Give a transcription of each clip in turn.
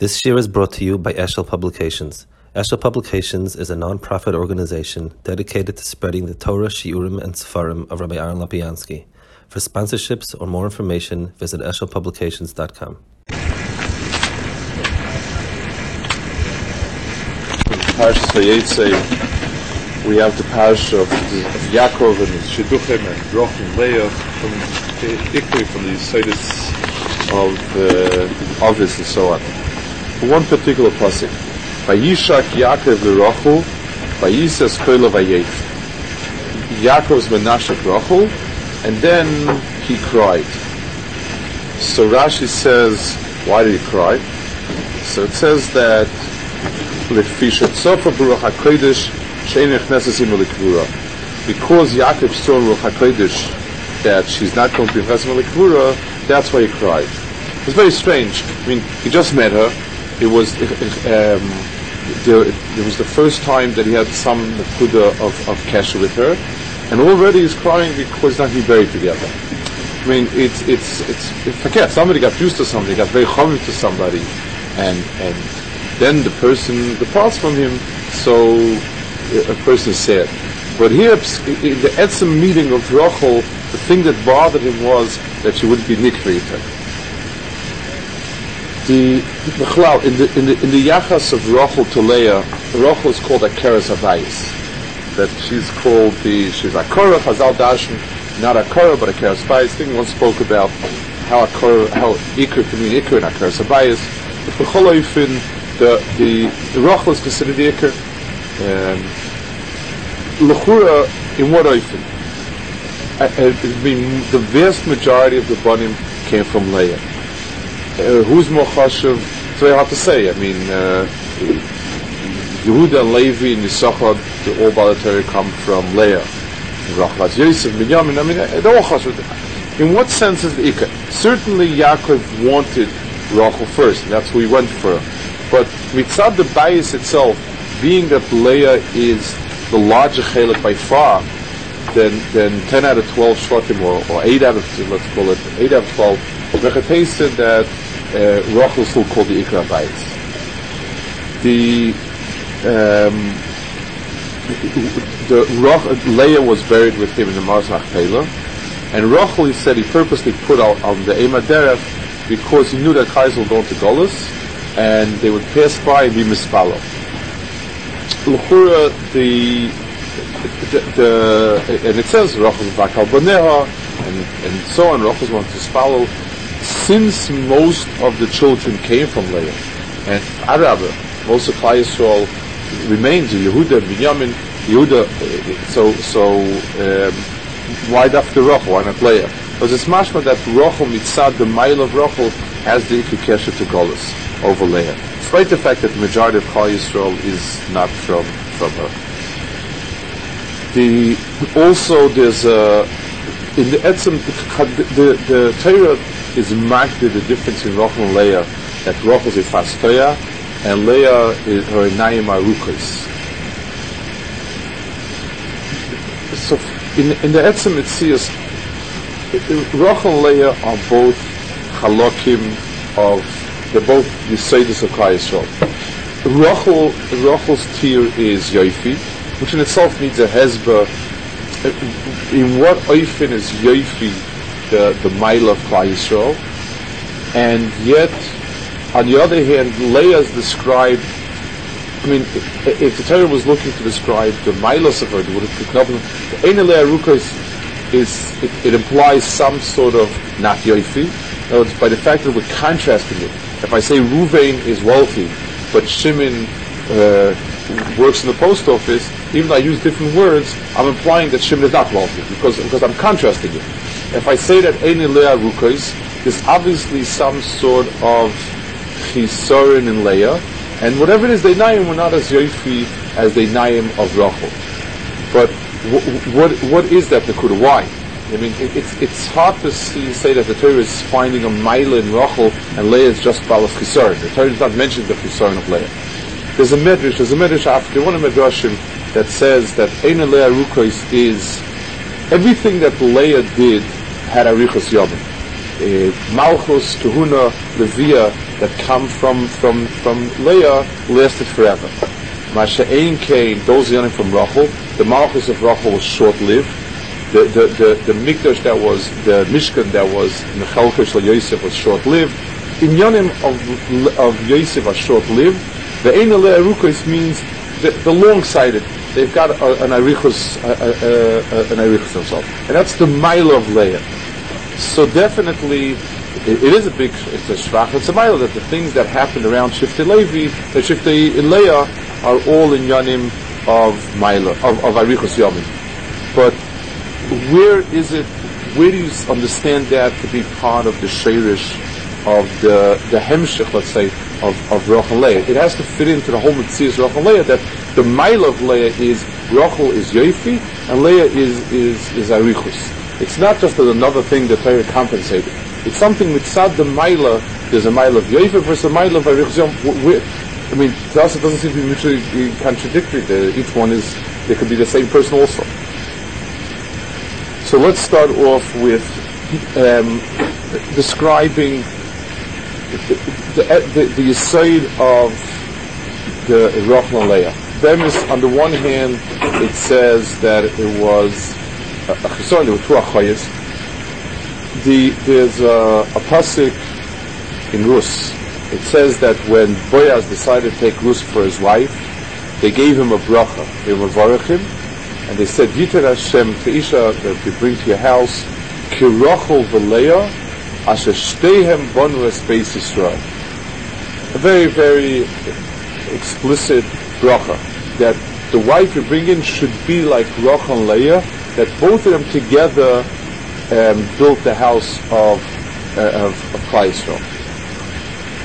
This year is brought to you by Eshel Publications. Eshel Publications is a non-profit organization dedicated to spreading the Torah, Shiurim, and Sefarim of Rabbi Aaron Lapiansky. For sponsorships or more information, visit eshelpublications.com. We have the parsha of, of Yaakov and Shidduchim and Roch and Leah from from the Yisaitis of uh, Avis and so on. One particular pasuk, Vayishak Yaakov v'Rochel, Vayisas Koila Vayef. Yaakov's Menashek Rochel, and then he cried. So Rashi says, why did he cry? So it says that because Yaakov saw in Ruach HaKodesh that she's not going to be Chesed Lekvura, that's why he cried. It's very strange. I mean, he just met her. It was um, there, it was the first time that he had some Nakuda of, of Kesha with her, and already he's crying because not be buried together. I mean, it's it's it's, forget somebody got used to somebody, got very chaviv to somebody, and and then the person departs from him, so a person is sad. But here, in the meeting of Rachel, the thing that bothered him was that she wouldn't be nikvita. The in the in the in the yachas of Rachel to Leah, Rachel is called a keres avayis. That she's called the she's a korah chazal dashin, not a korah but a keres avayis. Thing one spoke about how a korah how ikr can mean ikr and keres avayis. But the the the Rachel is considered the Iker. Um, Lechura, in what oifen? I, I mean, the vast majority of the Banim came from Leah. Uh, who's more chashuv? It's very hard to say. I mean, uh, Yehuda and Levi and the all voluntary come from Leah. Rachel Yosef, Binyamin, I mean, they're all chashuv. In what sense is the Iker? Certainly Yaakov wanted Rachel first, and that's who he went for. But mitzad the bias itself, being that Leah is the larger chelik by far, than, than 10 out of 12 shvatim, or, or 8 out of, let's call it, 8 out of 12, Mechatesed that uh, Rachel still called the Ikra. The, um, the Rach, Leah was buried with him in the Mars Machpelah, and Rachel, he said, he purposely put out on the Ema because he knew that Kaiser would go to Golis, and they would pass by and be mispalo. L'chura, the, the, the, and it says Rachel Vakal Baneha, and, and so on, Rachel wants to follow. Since most of the children came from Leah, and Arab, uh, most of Yisrael remains Yehuda Binyamin, Yehuda, uh, so, so, um, why after Rachel, why not Leah? Because it's mashma that Rachel mitzad, the mile of Rachel, has the Ikikesha to Golis over Leah, despite the fact that the majority of Klal Yisrael is not from from her. The also there's a in the Etzim the, the, the Torah is marked with the difference in Rachel and Leah that Rachel is a fastoya and Leah is her nayim arukos. So in in the Etzim it says Rachel and Leah are both halakim of they're both Yisodis of Klal Yisrael. Rachel, Rachel's tear is Yoifi, which in itself needs a hesbara. In what Oifin is Yoifi, the, the mile of Yisrael? And yet, on the other hand, Leah is described I mean, if the Torah was looking to describe the milos of her, would it pick up? The Leah Ruka is, it, it, implies some sort of not yoifi. Other words, by the fact that we're contrasting it. If I say Ruvain is wealthy, but Shimon uh, works in the post office, even though I use different words, I'm implying that Shimon is not wealthy because, because I'm contrasting it. If I say that Ein Leah Rukais, there's obviously some sort of chisorin in Leah, and whatever it is they naim, we're not as yoifi as they naim of Rachel. But what what is that Nakuda? Why? I mean, it, it's it's hard to see, say that the Torah is finding a mile in Rachel and Leah is just Balas Chisar. The Torah does not mention the Chisar of Leah. There's a medrash, there's a medrash after one of medrashim that says that Ein Leah Rukos is everything that Leah did had Arichas Yom. Uh, Malchus, Kahuna, Leviah, that come from from from Leah lasted forever. Masha Kain, those young from Rachel, the Malchus of Rachel was short-lived. The the the, the Mikdash that was the Mishkan that was Chalkish Yosef was short-lived. In Yonim of of Yosef are short-lived. The Ein Arukos means the, the long-sighted. They've got a, an Arichus, an Arichus themselves, and that's the mile of Leah. So definitely, it, it is a big, it's a shvach, it's a mile that the things that happened around Shiftei Levi, the Shiftei Leah, are all in Yanim of Mila, of, of Arichus Yomim. But where is it, where do you understand that to be part of the Sheirish of the, the Hemshech, let's say, of, of Rachel Leah? It has to fit into the whole Mitzvah's Rachel Leah that the Mila of Leah is, Rachel is Yoifi, and Leah is, is, is Arichus. It's not just another thing that Torah compensated. It's something mitzad the Mila, there's a Mila of Yoifi versus a Mila of. I mean, to us it doesn't seem to be mutually contradictory. That Each one is, they could be the same person also. So let's start off with um, describing the, the, the, the aside of the and Leah. Bemis, on the one hand, it says that it was a cheson, there were two achayas. The, there's a, a pasuk in Rus it says that when Boaz decided to take Rus for his wife, they gave him a bracha. They were him, and they said, Yitar Hashem to Isha that we bring to your house, Kirachol v'leah, asher shteihem bonu es beis Yisrael. A very, very explicit bracha, that the wife you bring in should be like Rachel and Leah, that both of them together um, built the house of, uh, of, of.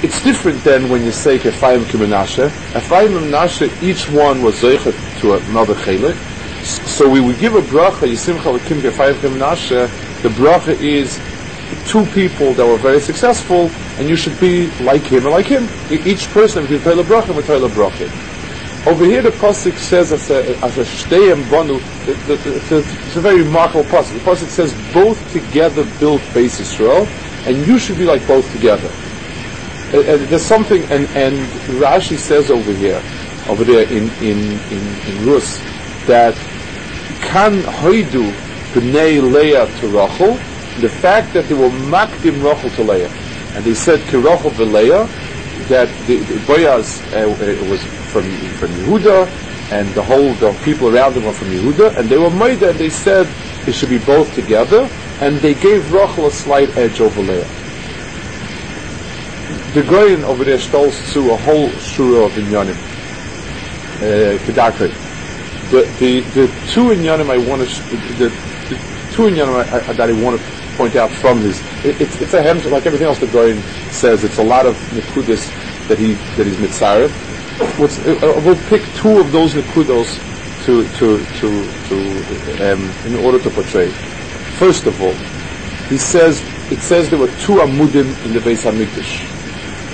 It's different than when you say Ephraim Kimenashe. Ephraim and Menashe, each one was zeichet to another chelik. So we would give a bracha, Yisimcha Lakim Ephraim Kimenashe, the bracha is two people that were very successful, and you should be like him and like him. Each person, if you tell a bracha, we tell a bracha. Over here, the pasuk says as a as a shteyem banu. It's a very remarkable pasuk. The pasuk says both together built base Israel, and you should be like both together. Uh, uh, there's something, and, and Rashi says over here, over there in, in, in, in Rus, that kan hoidu b'nei Leah to Rachel, the fact that they were makdim Rachel to Leah. And they said to Rachel that the, the Boaz uh, was from, from Yehuda, and the whole the people around them were from Yehuda, and they were made and they said it should be both together, and they gave Rachel a slight edge over Leah the Goyen over there stalls through a whole shura of inyanim. Uh, the, the, the two inyanim I want to, the, the two inyanim I, I, that I want to point out from his, it, it's, it's a hem, like everything else the Goyen says, it's a lot of nekudas that he, that he's mitzaref. What's, uh, uh, we'll pick two of those nekudos to, to, to, to, um, in order to portray. First of all, he says, it says there were two amudim in the Beis HaMikdash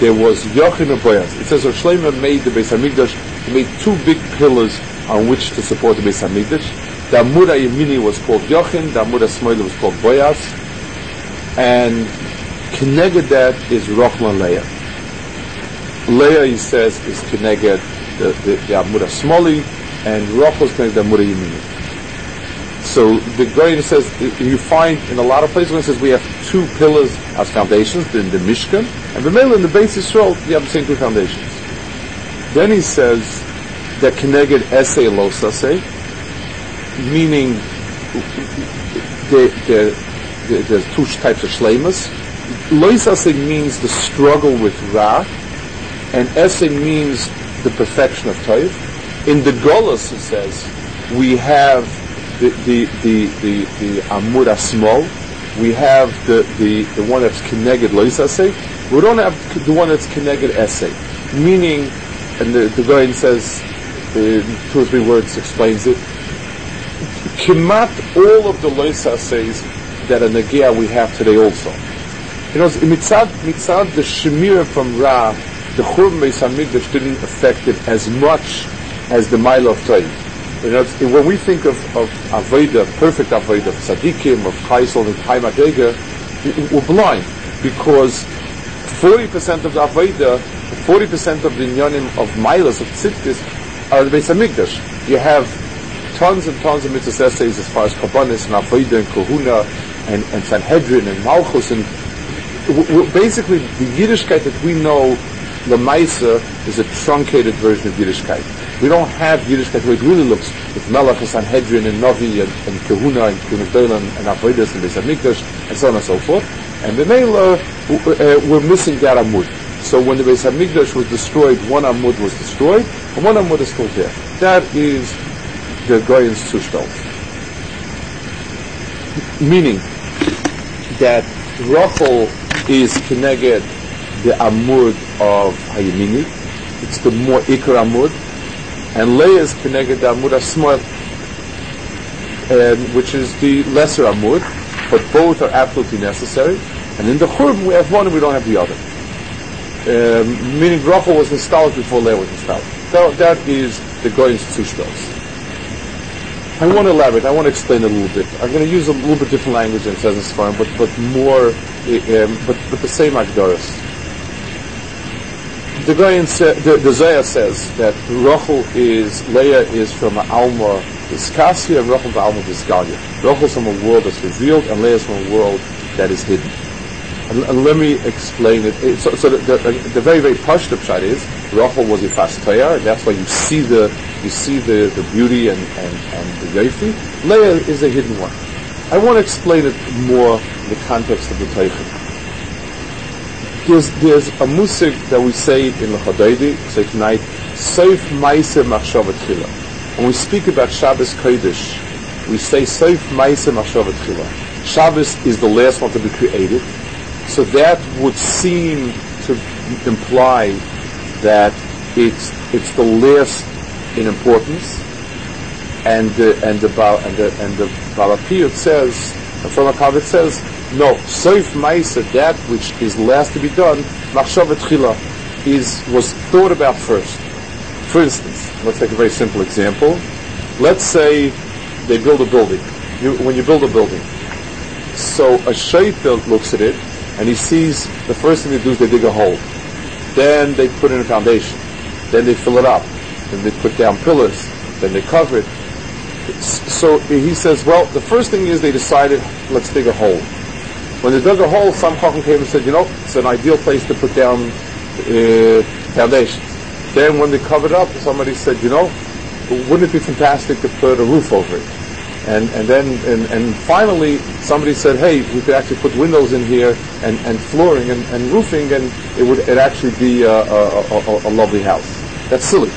there was Yochin and Boaz. It says Shlomo made the Beis Hamikdash. He made two big pillars on which to support the Beis Hamikdash. The Amud Yemini was called Yochin. The Amud Smoila was called Boaz. And connected that is Rachel and Leah. Leah, he says, is connected the, the, the Amud Smoli, and Rachel is connected the Amud Yemini. So the Goyen says you find in a lot of places when it says we have two pillars as foundations in the Mishkan, and the middle in the base Yisrael you have the same two foundations. Then he says that connected essay losase, meaning the, the, there's two types of shlemas. Loisase means the struggle with Ra, and essay means the perfection of Toiv. In the Golos, he says, we have the the the the, the small. We have the, the, the one that's Keneged Loisase. We don't have the one that's connected Essay. Meaning, and the, the Goyen says, uh, two or three words explains it. Kimat all of the Loisases that a Nagia we have today also. You know, mitzad, mitzad the Shemir from Ra, the Beis HaMikdash didn't affect it as much as the Mile of Toiv. You know, when we think of, of Avodah, perfect Avodah, of Tzaddikim, of Kaisel, and Chaim we're blind because 40% of the Avodah, 40% of the Inyanim of Milas, of Tzidkis, are the Beis HaMikdash. You have tons and tons of mitzvah essays as far as Kabbanis and Avodah and Kohuna and, and Sanhedrin and Malchus and w- w- basically the Yiddishkeit that we know Lamaisa is a truncated version of Yiddishkeit. We don't have Yiddishkeit the way it really looks with Melech and Sanhedrin and Navi and, and Kahuna and Kahuna and, and Avodas and Beis HaMikdash and so on and so forth. And the Mela, uh, we're missing that Amud. So when the Beis HaMikdash was destroyed, one Amud was destroyed, and one Amud is still there. That is the Goyen's Zustand. Meaning that Rachel is connected the Amud of Hayimini. It's the more Ikar Amud. And Leah is connected the Amud Asmar, which is the lesser Amud, but both are absolutely necessary. And in the Churban we have one and we don't have the other. Um, meaning Rachel was installed before Leah was installed. So that is the Goyen's Zustand. I want to elaborate. I want to explain a little bit. I'm going to use a little bit different language than it says in but but more, um, but but the same Agdoris. The Goyen sa- the, the Zayah says that Rachel is Leah is from Alma Iskasia and Rachel from Alma Iskalia. Rachel is from a world that's revealed, and Leah is from a world that is hidden. And, let me explain it. it so, so the, the, the, very very pashto pshat is Rachel was a fast and that's why you see the you see the, the beauty and, and, and the yofi. Leah is a hidden one. I want to explain it more in the context of the Teichim. There's, there's a musik that we say in the Lecha Dodi, say tonight, Seif Maise Machshavat Chila. When we speak about Shabbos Kodesh, we say Seif Maise Machshavat Chila. Shabbos is the last one to be created, so that would seem to imply that it's it's the last in importance, and the and the and the and the Balapiyut says from a Kavit says no Soif Maisa that which is last to be done Machshavet Chila is was thought about first. For instance, let's take a very simple example. Let's say they build a building. You, when you build a building, so a shaytel looks at it and he sees the first thing they do is they dig a hole. Then they put in a foundation. Then they fill it up. Then they put down pillars. Then they cover it. So he says, well, the first thing is they decided, let's dig a hole. When they dug a hole, some chacham came and said, you know, it's an ideal place to put down uh, foundations. Then when they covered up, somebody said, you know, wouldn't it be fantastic to put a roof over it? And, and then, and, and finally, somebody said, hey, we could actually put windows in here and, and flooring and, and roofing and it would it actually be a, a, a, a lovely house. That's silly.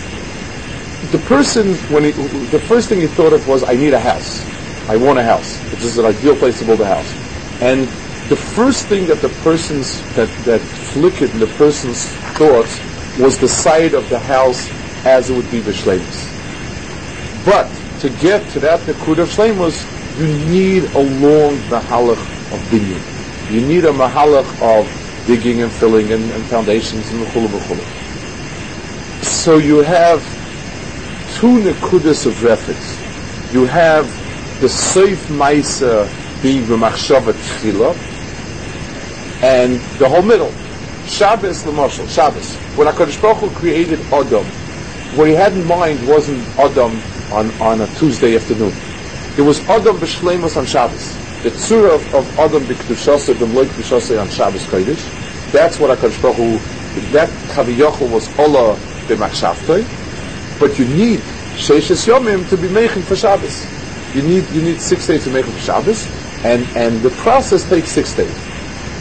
The person, when he, the first thing he thought of was, I need a house. I want a house. This is an ideal place to build a house. And the first thing that the person's, that, that flickered in the person's thoughts was the side of the house as it would be Bishlemus. But to get to that Nakud of Shlemus, you need a long mahalach of binyan. You need a mahalach of digging and filling and, and foundations and the chulu So you have two Nakudas of refits. You have the Seif Maisa being the Machshavat Tchila, and the whole middle. Shabbos, the Marshal, Shabbos. When HaKadosh Baruch Hu created Adam, what he had in mind wasn't Adam on, on a Tuesday afternoon. It was Adam b'Shleimus on Shabbos. The tzura of, of Adam b'Kedushasa, b'Mloik b'Shasa on Shabbos Kodesh. That's what HaKadosh Baruch Hu, that Kaviyochel was Allah b'Machshavtoi. But you need Sheishes Yomim to be making for Shabbos. You need, you need six days to make for Shabbos, and, and the process takes six days.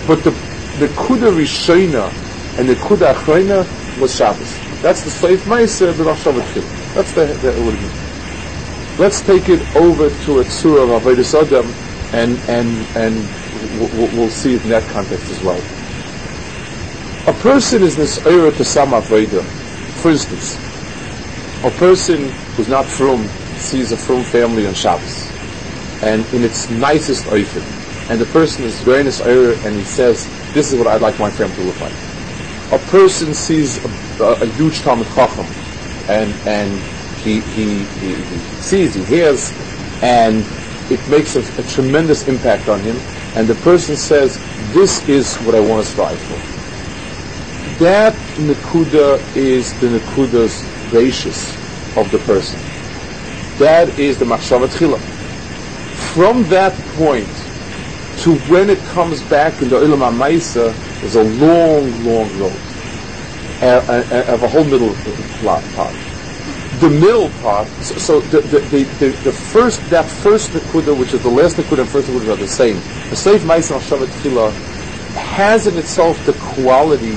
But the, the Kuda Rishona and the Kuda Achroina was Shabbos. That's the Seif Meiser, the Rosh. That's the, the, the Let's take it over to a tzura of Avodah Adam, and and and we'll, see it in that context as well. A person is nisayra to some avodah. For instance, a person who's not from sees a from family on Shabbos, and in its nicest oifen, and the person is very nisayra, and he says, "This is what I'd like my family to look like." A person sees a, a, a huge Talmud Chacham, and and he, he, he, sees, he hears, and it makes a, a, tremendous impact on him. And the person says, this is what I want to strive for. that Nakuda is the Nakuda's gracious of the person. That is the Machshavat Chila. From that point to when it comes back in the Ulam HaMaisa is a long, long road. Of a whole middle part. The middle part, so, so the, the, the, the, first, that first Nakuda, which is the last Nakuda and first Nakuda are the same. The Seif Maisa Machshavat Chila has in itself the quality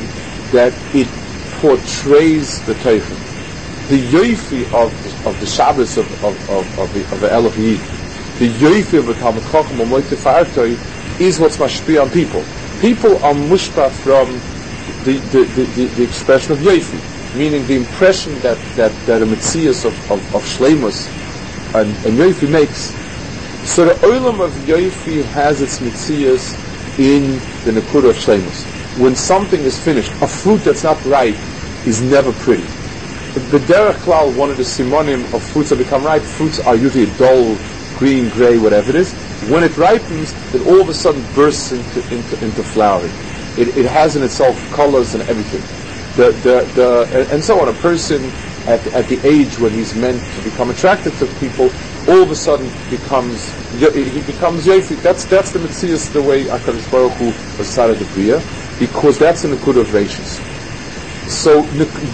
that it portrays the Teichen. The yoifi of, of the Shabbos of, of, of, of the, of the Elef the yoifi of the Talmud Chacham or Moite Fartoi is what's mashpi on people. People are mushpa from the, the, the, the, the expression of yoifi, meaning the impression that, that, that a Metzias of, of, of Shlemus and, and yoifi makes. So the oilam of yoifi has its Metzias in the Nakuda of Shlemus when something is finished, a fruit that's not ripe is never pretty. The Derech Klal, one of the simonim of fruits that become ripe, fruits are usually dull, green, gray, whatever it is. When it ripens, it all of a sudden bursts into, into, into flowering. It, it has in itself colors and everything. The, the, the, and so on. A person at, at the age when he's meant to become attracted to people, all of a sudden becomes he becomes Yefik. That's that's the Metzias, the way Hakadosh Baruch Hu started the Bria because that's in the good of ratios. So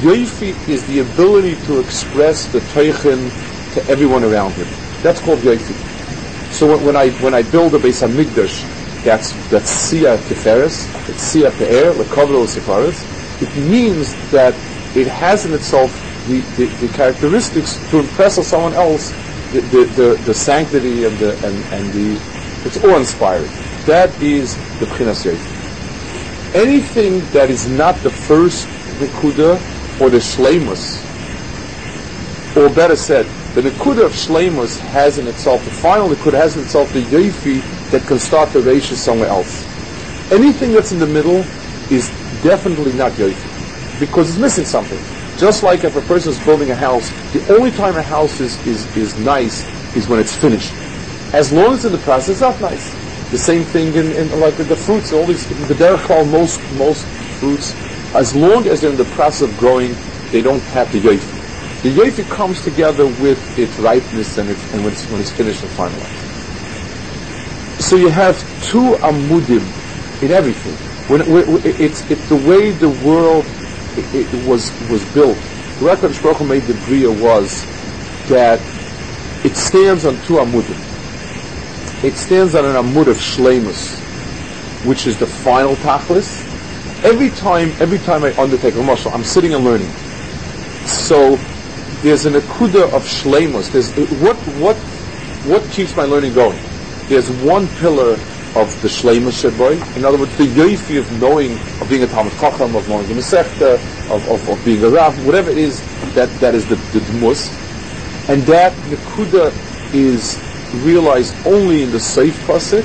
Yoifi is the ability to express the Teichen to everyone around him. That's called Yoifi. So when, when, I when I build a Beis Hamikdash, that's that's Sia Tiferes, it's Sia Pe'er, Lekavro Sifares. It means that it has in itself the, the, the, characteristics to impress on someone else the, the, the, the sanctity and the and, and the it's awe-inspiring. That is the Pchinas anything that is not the first Nikuda or the Shlemus, or better said, the Nikuda of Shlemus has in itself, the final Nikuda has in itself the Yofi that can start the Reisha somewhere else. Anything that's in the middle is definitely not Yofi, because it's missing something. Just like if a person is building a house, the only time a house is, is, is nice is when it's finished. As long as in the process, it's not nice. The same thing in, in like the, the, fruits, all these, the derech most, most fruits, as long as they're in the process of growing, they don't have the yoifi. The yoifi comes together with its ripeness and, its, and when, it's, when it's finished and finalized. So you have two amudim in everything. When, when, it's, it's the way the world it, it was was built. The record Baruch made the bria was that it stands on two amudim it stands on an amud of shlemus, which is the final tachlis. Every time, every time I undertake a marshal, I'm sitting and learning. So there's an akuda of shlemus. There's what what what keeps my learning going. There's one pillar of the shlemus sheboy. In other words, the yoifi of knowing, of being a talmud chacham, of knowing the mesechta, of, of, of being a rav, whatever it is, that that is the the dmus, and that nakuda is realized only in the safe pasuk,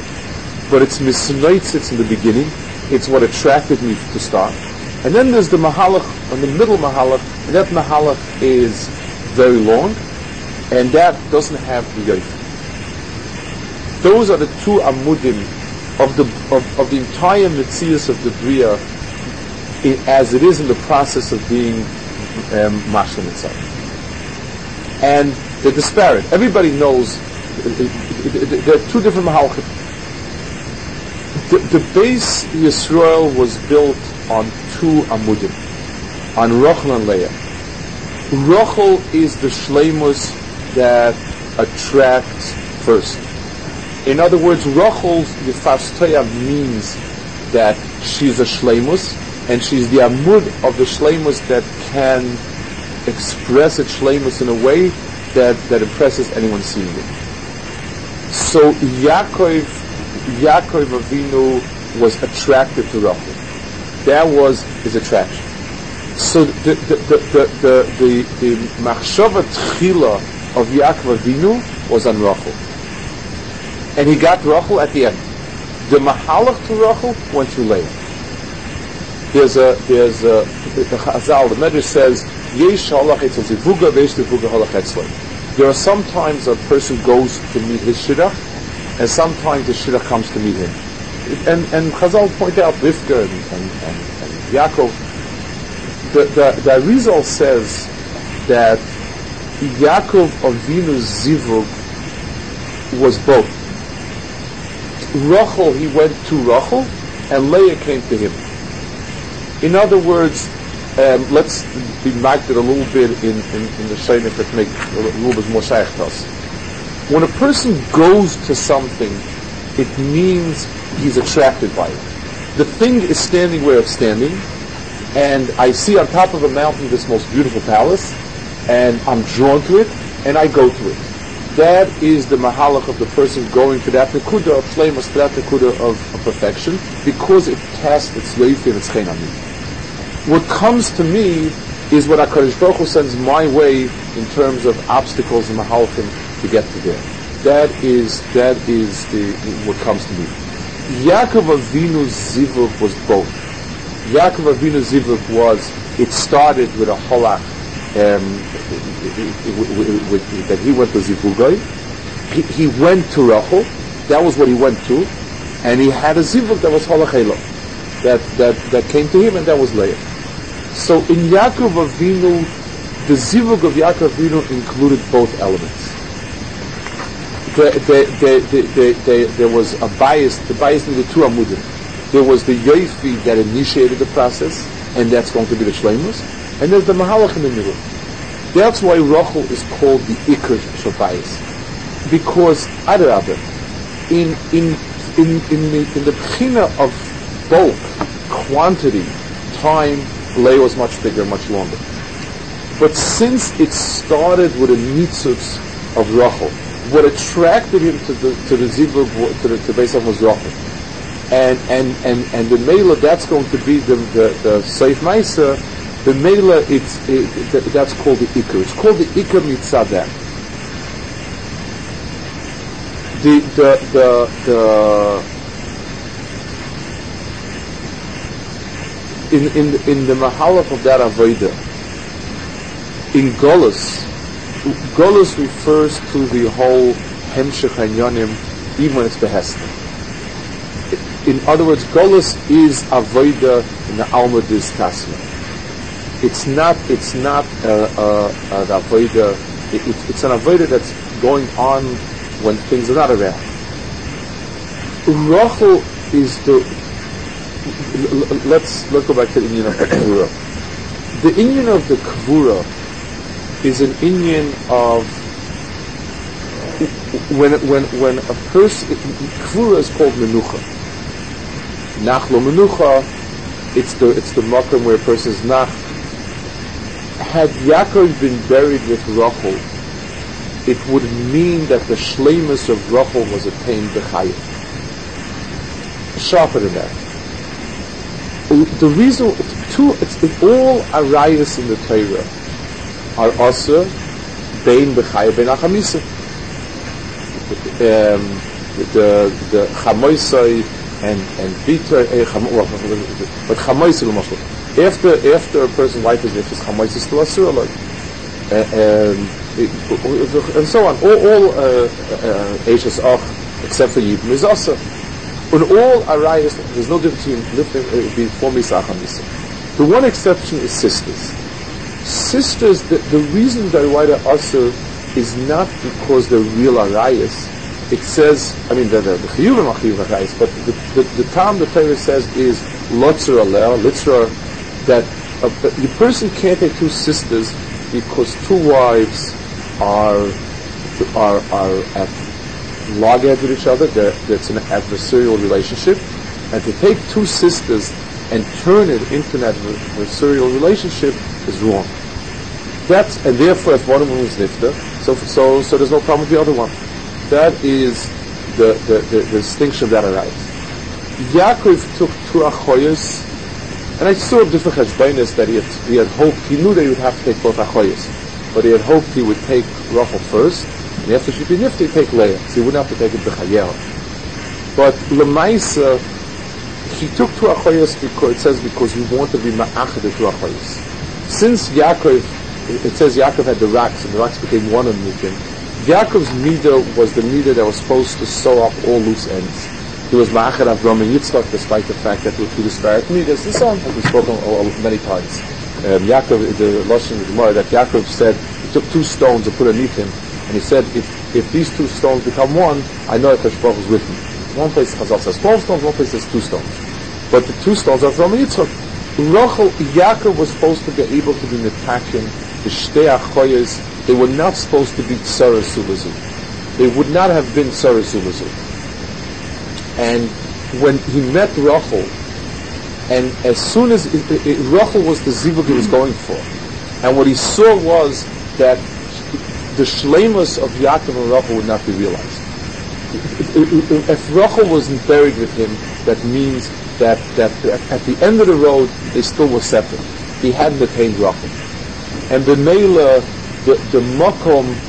but it's misnaitzitz in the beginning. It's what attracted me to start. And then there's the mahalach, and the middle mahalach, and that mahalach is very long, and that doesn't have the yoif. Those are the two amudim of the of, of the entire mitzias of the bria, as it is in the process of being um, mashlim itself. And they're disparate. Everybody knows uh, uh, uh, there are two different mahalchim. The, the base Yisrael was built on two amudim, on Rochel and Leah. Rochel is the shleimus that attracts first. In other words, Rochel's Yifastoya means that she's a shleimus, and she's the amud of the shleimus that can express its shleimus in a way that, that impresses anyone seeing it. So Yaakov, Yaakov Avinu was attracted to Rachel. That was his attraction. So the the the the the, the, machshava tchila of Yaakov Avinu was on Rachel, and he got Rachel at the end. The mahalach to Rachel went to Leah. There's a there's a the Chazal the Medrash says yesh halach etzel zivuga veish zivuga halach there are sometimes a person goes to meet his shidduch, and sometimes the shidduch comes to meet him. And, and Chazal point out Rivka and, and, and, and Yaakov, the, the, the Arizal says that Yaakov Avinu's zivug was both. Rachel, he went to Rachel, and Leah came to him. In other words, um, let's be marked it a little bit in, in, in the Shainik that make a little bit more. When a person goes to something, it means he's attracted by it. The thing is standing where it's standing, and I see on top of a mountain this most beautiful palace, and I'm drawn to it, and I go to it. That is the mahalach of the person going to that nekuda of shleimus, to that nekuda of, of, perfection, because it casts its yoifi and its chen on me. What comes to me is what HaKadosh Baruch Hu sends my way in terms of obstacles and mahalachim to get to there. That is, that is the, what comes to me. Yaakov Avinu zivuk was both. Yaakov Avinu zivuk was, it started with a holach um, that he went to Zivugay. He, he, went to Rachel. That was what he went to. And he had a Zivug that was Holachelo. That, that, that came to him and that was Leah. So in Yaakov Avinu, the Zivug of Yaakov Avinu included both elements. The, the, the, there was a bias, the bias in the two Amudim. There was the Yoifi that initiated the process, and that's going to be the Shleimus and there's the Mahalach in the middle. That's why Rachel is called the Iker Shabbayis. Because, Adarabah, in, in, in, in, the, in the Pchina of bulk, quantity, time, Leah was much bigger, much longer. But since it started with a nitzutz of Rachel, what attracted him to the to the zivug to the to Beisam was Rachel, and and and and the Mela that's going to be the the, the Seif Maisa the Mela, it's, it, that's called the Iker. It's called the Iker Mitzadeh. The, the, the, the, in, in, in the Mahalach of that Avodah, in Golos, Golos refers to the whole Hemshech Hanyonim, even when it's Behesed. In other words, Golos is Avodah in the Alma Diz it's not it's not uh, uh, an avoida. It, it, it's an avoida that's going on when things are not around. Rachel is the. Let's let's go back to the Indian of the Kvura. The Indian of the Kvura is an Indian of when when when a person Kvura is called Menucha. Nachlo Menucha. It's the it's the makom where a person is nach had Yaakov been buried with Rachel, it would mean that the shlemus of Rachel was attained b'chayim. Sharper than that. The reason, two, it's, it, all arayas in the Torah are also bein b'chayim bein achamisa. Um, the the chamoisai and and bitter, eh, but chamoisai after after a person's life is nifis chametz is still asur like, and so on. All all ashes uh, uh, except for yibum is also. On all arayas, there's no difference between lifting uh, before misach and misa. The one exception is sisters. Sisters, the, the reason that why they're asur is not because they're real arayas. It says, I mean, the the, chiyuvim are chiyuv arayas, but the, the, the time the Torah says is lotzer aleh, literal that a, the person can't have two sisters because two wives are are are at loggerheads with each other. That's an adversarial relationship, and to take two sisters and turn it into an adversarial relationship is wrong. That's and therefore, if one of them is nifta, so so so there's no problem with the other one. That is the the, the, the distinction that arises. Yaakov took two achoyas and I saw different cheshbainis that he had, he had hoped, he knew that he would have to take both achoyas, but he had hoped he would take Rachel first, and after she'd be nifty, take Leah, so he wouldn't have to take it b'chayel. But Lemaisa, he took two achoyas because, it says because he wanted to be ma'achad the two achoyas. Since Yaakov, it says Yaakov had the rocks, and the rocks became one in Mukim, Yaakov's midah was the midah that was supposed to sew up all loose ends. He was Ma'achar Avram and Yitzchak, despite the fact that there were two disparate midas and so on, as we've spoken many times. um, Yaakov, the Lashon of Gemara, that Yaakov said he took two stones and put underneath him, and he said, if, if these two stones become one, I know that Hashbach is with me. One place Chazal says 12 stones, one place says two stones. But the two stones are from Yitzchak. Rachel, Yaakov was supposed to be able to be Netakim, the Shtei Achoyes, they were not supposed to be Tzara Sulazu. They would not have been Tzara Sulazu. And when he met Rachel, and as soon as it, it, it, Rachel was the zivug he was going for, and what he saw was that the shlemus of Yaakov and Rachel would not be realized. If Rachel wasn't buried with him, that means that, that at the end of the road they still were separate. He hadn't attained Rachel. And the the, the Makom,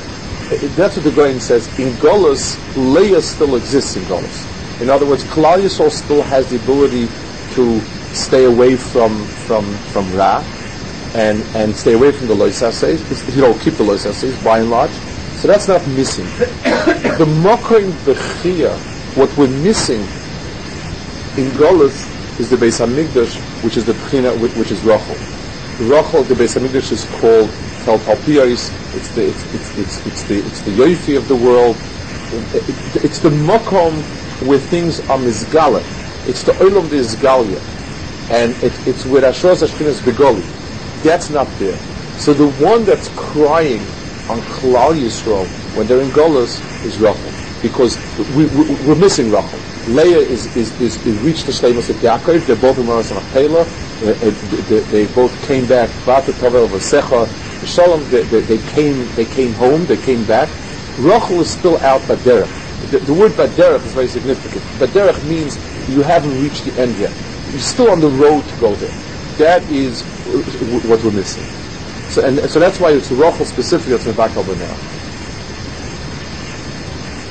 that's what the Goyen says, in Golos, Leah still exists in Golos. In other words, Klal Yisrael still has the ability to stay away from from from Ra and and stay away from the loisases. You know, keep the loisases by and large. So that's not missing. the mokoim bechia, what we're missing in Golas is the Beis Hamikdash, which is the bechina, which is Rachel. Rachel, the Beis Hamikdash is called Tel Talpiyos. It's the it's, it's, it's, it's the it's the yoifi of the world. It's the mokom where things are mizgalet. It's the olam the izgalia and it, it's with Ashros Ashkenaz Begoli. That's not there. So the one that's crying on Klal Yisrael when they're in Golas is Rachel, because we, we, are missing Rachel. Leah is, is, is, is reached the Shleimus of Yaakov. They're both in Maras and Achela. They, both came back. Bata Tovel Vasecha. Shalom. They, they, they, came. They came home. They came back. Rachel is still out Baderech. The, the word Baderech is very significant. Baderech means you haven't reached the end yet you're still on the road to go there. That is what we're missing. So, and so that's why it's Rachel specifically that's back over now.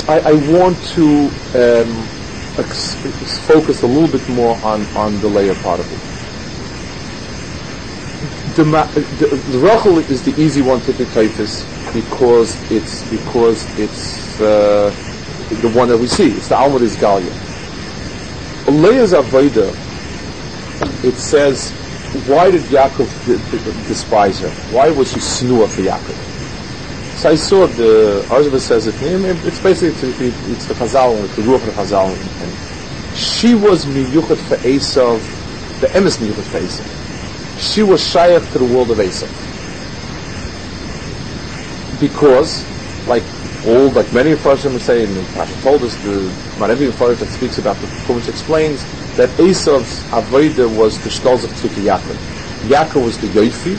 I, I want to um, ex- focus a little bit more on, on the layer part of it. The, the, the Rachel is the easy one to this because it's because it's uh, the one that we see. It's the Almud is Galia. Leah's Avodah it says, why did Yaakov despise her? Why was she snua for Yaakov? So I saw the Arzava says it. It's basically it's the Chazal, it's the Ruach of Chazal, and she was miyuchat for Esav, the emes miyuchat for Esav. She was shaykh to the world of Esav because, like all, like many of us say, and Pasha told us, the Maravi Faraj that speaks about the Chumash explains that Esav's Avodah was the Shtolzach to Yaakov. Yaakov was the Yoifi,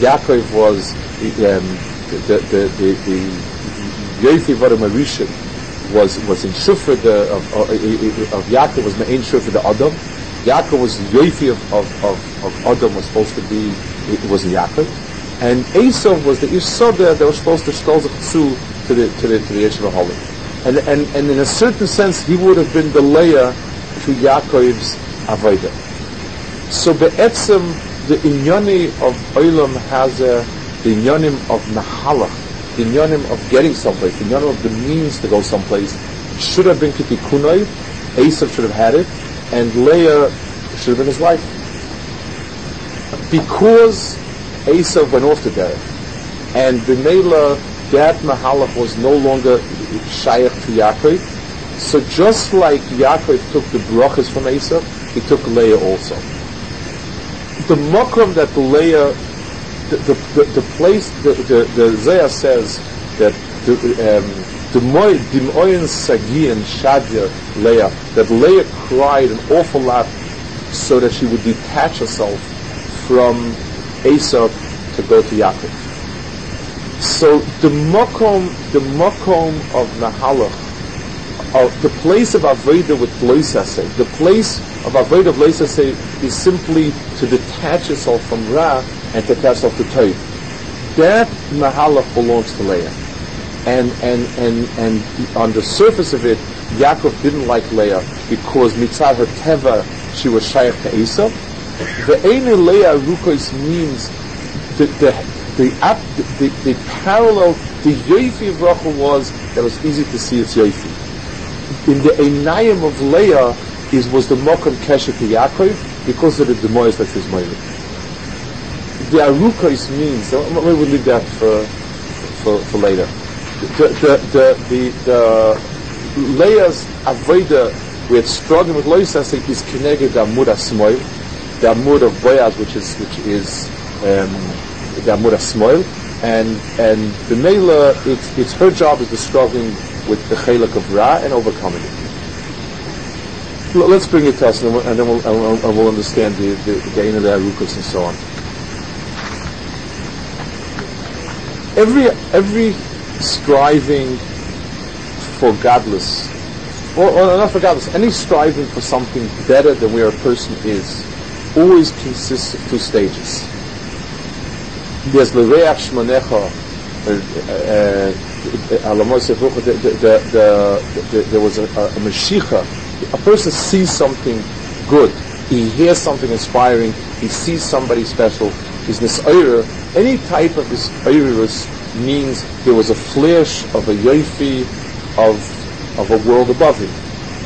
Yaakov was um, the, the, the, the, Yoifi Varamarishan was, was in Shufra the, of, of, of Yaakov was Ma'in Shufra the Adam. Yaakov was the Yoifi of, of, of, of Adam was supposed to be, it was Yaakov. And Esav was the Isoda that was supposed to Shtolzach to the, to the, to the Yeshiva Holy. And, and, and in a certain sense, he would have been the layer to Yaakov's Avodah. So be'etzem, the inyoni of Olam has a, the inyonim of Nahalach, the inyonim of getting someplace, the inyonim of the means to go someplace, should have been Kitikunoi, Esav should have had it, and Leah should have been his wife. Because Esav went off to death, and the B'meila, that Mahalach was no longer Shaykh to Yaakov, so just like Yaakov took the brachas from Esav, he took Leah also. The makram that Leah, the, the, the, the place, the, the, the says that the um, Dimoyin Sagi and Shadir Leah, that Leah cried an awful lot so that she would detach herself from Esav to go to Yaakov. So the makom, the makom of Nahalach uh, the place of Avodah with Loisase, the place of Avodah of Loisase is simply to detach yourself from Ra and to attach yourself to Toiv. That Mahalach belongs to Leah. And, and, and, and on the surface of it, Yaakov didn't like Leah because mitzvah her teva, she was shaykh to Esau. The Eine Leah Rukos means the, the, the, the, the, the parallel, the Yoifi of Rachel was that it was easy to see its Yoifi in the Einayim of Leah is was the Mokum Keshet Yaakov because of the Demoyes that is Moilik. the arukos means, so maybe we'll leave that for, for, for later. The, the, the, the, the Leah's Aveda, we had struggling with Lois is Kineged the Amud Asmoil, the Amud of Boaz, which is, which is um, the Amud Asmoil, and, and the Mela, it's, it's her job is the struggling with the Chelak of Ra and overcoming it. Let's bring it to us, and then we'll, and we'll, and we'll understand the the, the of the Arukas and so on. Every every striving for gadlus, or, or not for gadlus, any striving for something better than where a person is, always consists of two stages. There's the reach shmanecha, uh, uh, uh, there was a, a, a a person sees something good, he hears something inspiring, he sees somebody special, his nisayra, any type of this nisayrus means there was a flash of a yofi of, of a world above him.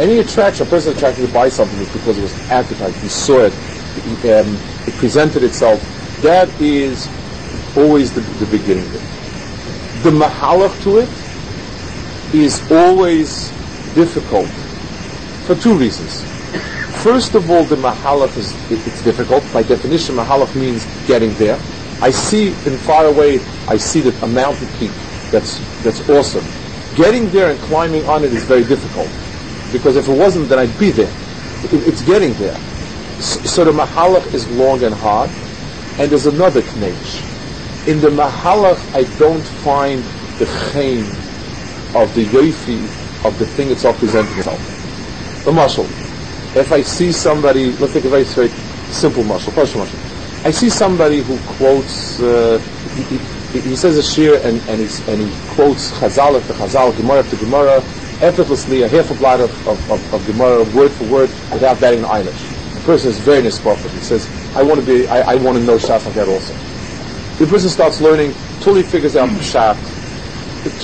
Any attraction, a person attracted to buy something is because it was advertised, he saw it, it, um, it presented itself. That is always the, the beginning it. The mahalach to it is always difficult for two reasons. First of all, the mahalach is it's difficult. By definition, mahalach means getting there. I see in far away, I see that a mountain peak that's that's awesome. Getting there and climbing on it is very difficult because if it wasn't, then I'd be there. It, it's getting there. So, so, the mahalach is long and hard, and there's another knech. In the mahalach, I don't find the chain of the yofi of the thing itself presenting itself the muscle. If I see somebody, let's take a very straight, simple muscle, partial muscle. I see somebody who quotes, uh, he, he, he, says a shir and, and, and he quotes Chazal after Chazal, Gemara after Gemara, effortlessly, a half a blot of, of, of, of Gemara, word for word, without batting an eyelash. The person is very nispophid. He says, I want to be, I, I want to know Shas like that also. The person starts learning, till he figures out the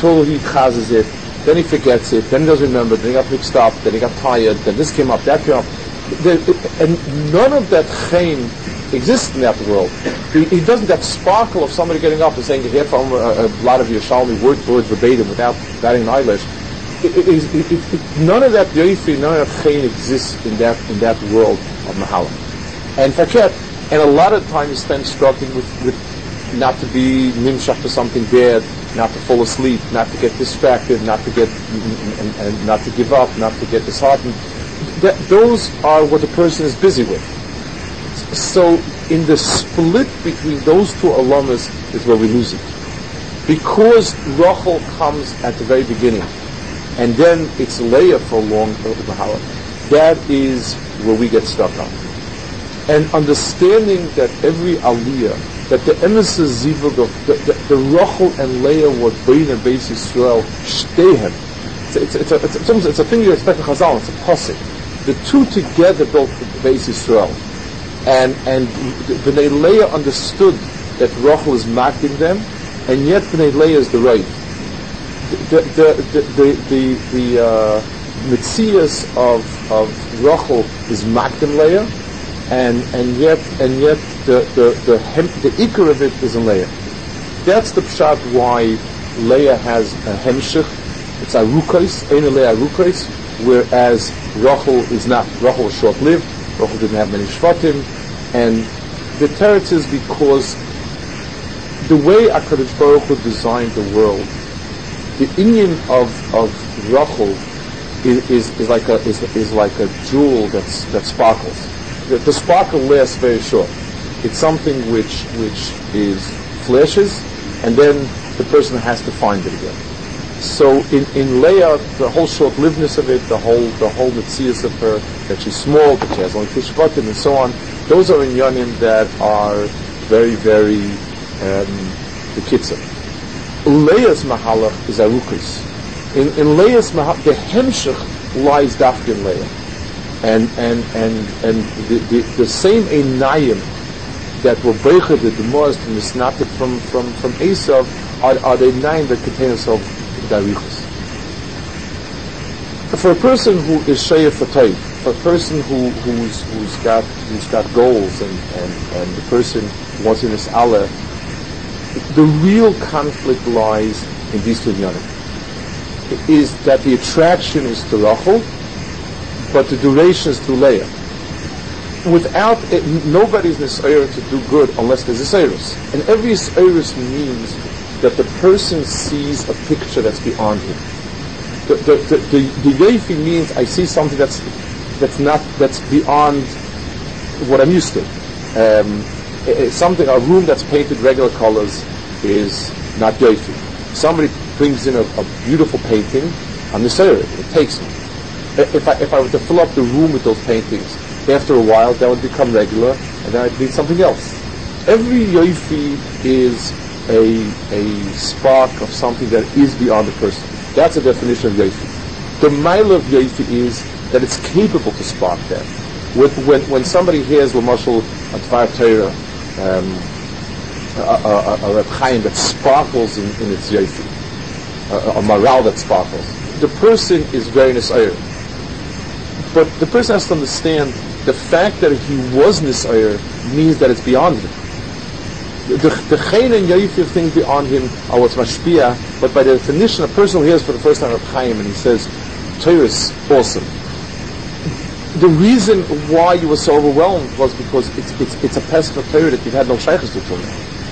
till he chazes it, then he forgets it, then he doesn't remember, then he got mixed up, then he got tired, then this came up, that came up. and none of that chain exists in that world. He, doesn't, that sparkle of somebody getting up and saying, here from a, a lot of Yerushalmi, word for word, verbatim, without batting an eyelash. It, it, it, none of that yoifi, none of that exists in that, in that world of Mahala. And Faket, and a lot of time is spent struggling with, with not to be nimshach for something bad, not to fall asleep, not to get distracted, not to get, and, and not to give up, not to get disheartened. That, those are what the person is busy with. So in the split between those two alamas is where we lose it. Because Rachel comes at the very beginning, and then it's Leah for a long uh, Mahala, that is where we get stuck on. And understanding that every aliyah that the emissaries zivug of the, the, the Rachel and Leah were Bain and Beis Yisrael shtehen. It's, a, thing you expect in Chazal. It's a posik. The two together built Beis Yisrael, and and Bnei Leah understood that Rochel is marking them, and yet Bnei Leah is the right. The the the the the, the uh, of of Rachel is Makdim Leah, and and yet and yet the the the, hem, the ikar of it is in Leah. That's the pshat why Leah has a hemshich. It's a rukais, a Leah rukais, whereas Rachel is not. Rachel is short-lived. Rachel didn't have many shvatim, and the teretz is because the way Hakadosh Baruch Hu designed the world, the Indian of of Rachel is, is, is like a is, is like a jewel that's that sparkles the, the sparkle lasts very short. It's something which which is flashes, and then the person has to find it again. So in, in Leah, the whole short-livedness of it, the whole the whole mitzias of her, that she's small, that she has only two shvatim, and so on, those are in Yanim that are very, very um, the kitzah. Leah's mahalach is arukis. In, in Leah's mahalach, the hemshech lies dafka in Leah and and and and the, the, the same einayim that were breiched the most from misnated from from from Esav are, are the nine that contain of darichus. For a person who is shayef for for a person who who's who's got who's got goals and and and the person wants in this Allah, the real conflict lies in these two units. Is that the attraction is to Rachel, but the duration is Leah. Without it, nobody's necessary to do good unless there's a Cyrus. And every Cyrus means that the person sees a picture that's beyond him. The, the, the, the, the means I see something that's, that's not, that's beyond what I'm used to. Um, something, a room that's painted regular colors is not Yofi. Somebody brings in a, a beautiful painting, I'm Nisayr, it takes me. If I, if I were to fill up the room with those paintings, after a while that would become regular, and then I'd need something else. Every Yofi is a, a spark of something that is beyond the person. That's a definition of Yofi. The mile of Yofi is that it's capable to spark that. With, when, when somebody hears Lamashal at Fire Torah, um, a, a, a Reb Chaim that sparkles in, in its Yofi, a, a morale that sparkles, the person is very Nisayr. But the person has to understand the fact that he was Nisayr means that it's beyond him the chayin and yayif things beyond him are what's mashpia, but by definition, a person who hears for the first time of Chaim and he says, Torah is awesome. The reason why you were so overwhelmed was because it's it's it's a passage of Torah that you've had no shaykhs to tell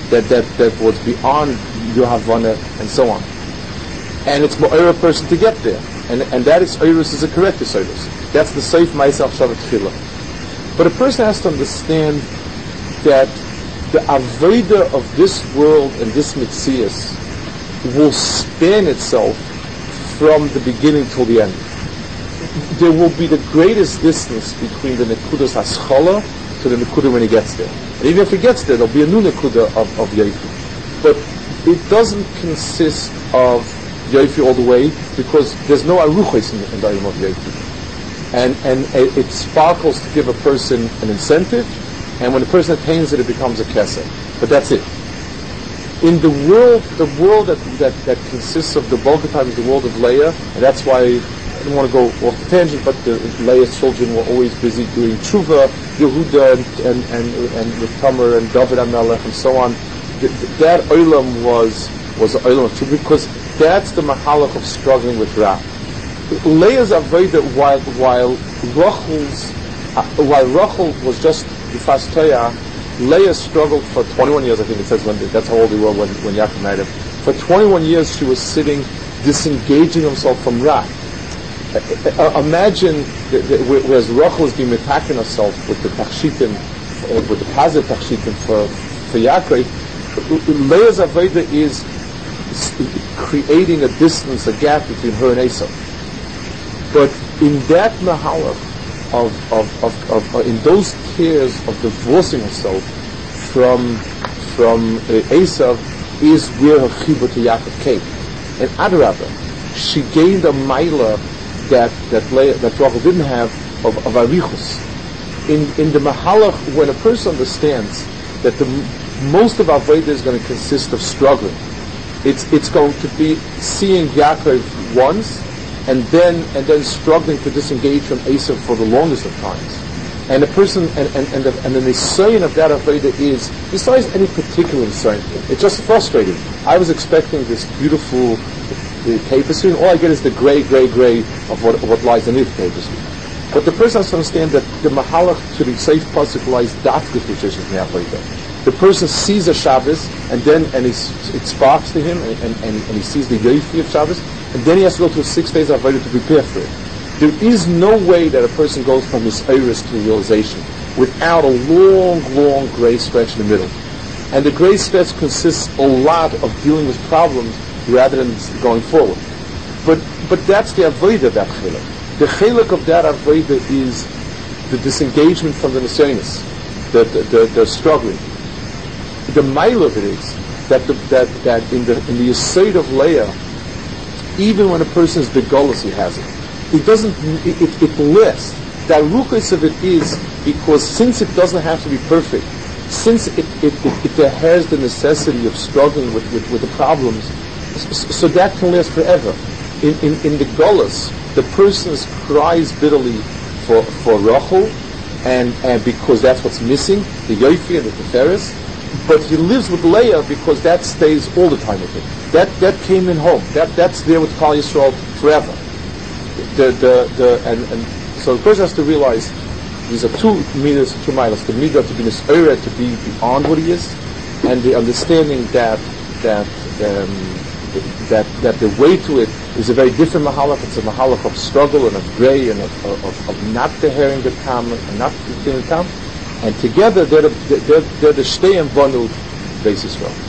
that that that was beyond your havana and so on. And it's more a person to get there, and and that is Oirus is a correct Oirus. That's the safe myself Shabbat Tefillah. But a person has to understand that the Aveda of this world and this Mitzias will span itself from the beginning till the end. There will be the greatest distance between the Nekudas Haschala to the Nekuda when he gets there. And even if he gets there, there'll be a new Nekuda of, of Yofi. But it doesn't consist of Yofi all the way because there's no Aruchos in, in the Ayim of Yofi. And, and it sparkles to give a person an incentive and when the person attains it, it becomes a kesser. But that's it. In the world, the world that, that, that consists of the bulk of time is the world of Leah, and that's why I don't want to go off the tangent, but the, Leah's children were always busy doing tshuva, Yehuda, and, and, and, and with Tamar and David Hamelech and so on. The, the, that olam was, was an olam of tshuva because that's the mahalach of struggling with Ra. Leah's avodah while, while Rachel's, uh, while Rachel was just Yifas Toya, Leah struggled for 21 years, I think it says, when that's how old he was when, when Yaakov married him. For 21 years she was sitting, disengaging himself from Ra. Uh, uh, imagine, the, the, whereas Rachel is being attacking herself with the tachshitim, uh, with the positive tachshitim for, for Yaakov, Leah's Aveda is creating a distance, a gap between her and Esau. But in that mahalach, of, of, of, of uh, in those tears of divorcing herself from from uh, Esav is where her chibur to Yaakov came. And Adarabah, she gained a milah that that Leah, that Rachel didn't have of, of arichus. In in the mahalach, when a person understands that the most of our Veda is going to consist of struggling, it's it's going to be seeing Yaakov once and then and then struggling to disengage from Esav for the longest of times. And the person and and and the, and the nisayon of that avodah is besides any particular nisayon, it's just frustrating. I was expecting this beautiful uh, tapestry, and all I get is the gray, gray, gray of what what lies beneath the tapestry. But the person has to understand that the mahalach to the safe pasuk lies dafka The person sees a Shabbos, and then and it sparks to him, and, and, and, he sees the yofi of Shabbos, and then he has to go through six days of Avodah to prepare for it. There is no way that a person goes from his iris to realization without a long, long gray stretch in the middle. And the gray stretch consists a lot of dealing with problems rather than going forward. But but that's the avodah of that chiluk. The chiluk of that avodah is the disengagement from the nisyonis, the, the, the, the struggling. The mile of it is that the, that that in the in the aside of Leah, even when a person is begolus, he has it. It doesn't, it, it, it lists. The ruchis of it is because since it doesn't have to be perfect, since it, it, it, it has the necessity of struggling with, with, with the problems, so that can last forever. In, in, in the Golas, the person cries bitterly for, for Rachel, and, and because that's what's missing, the Yofi and the Teferis, but he lives with Leah because that stays all the time with him. That that came in home. That that's there with Klal Yisrael forever. The the the and, and so the person has to realize these are two meters, two miles. The meter to be this area to be beyond what he is, and the understanding that that um, that that the way to it is a very different mahalach. It's a mahalach of struggle and of gray and of, of, of not hearing the tam and not the tam. And together they're the, they're, they're the shtei and banu basis Yisrael.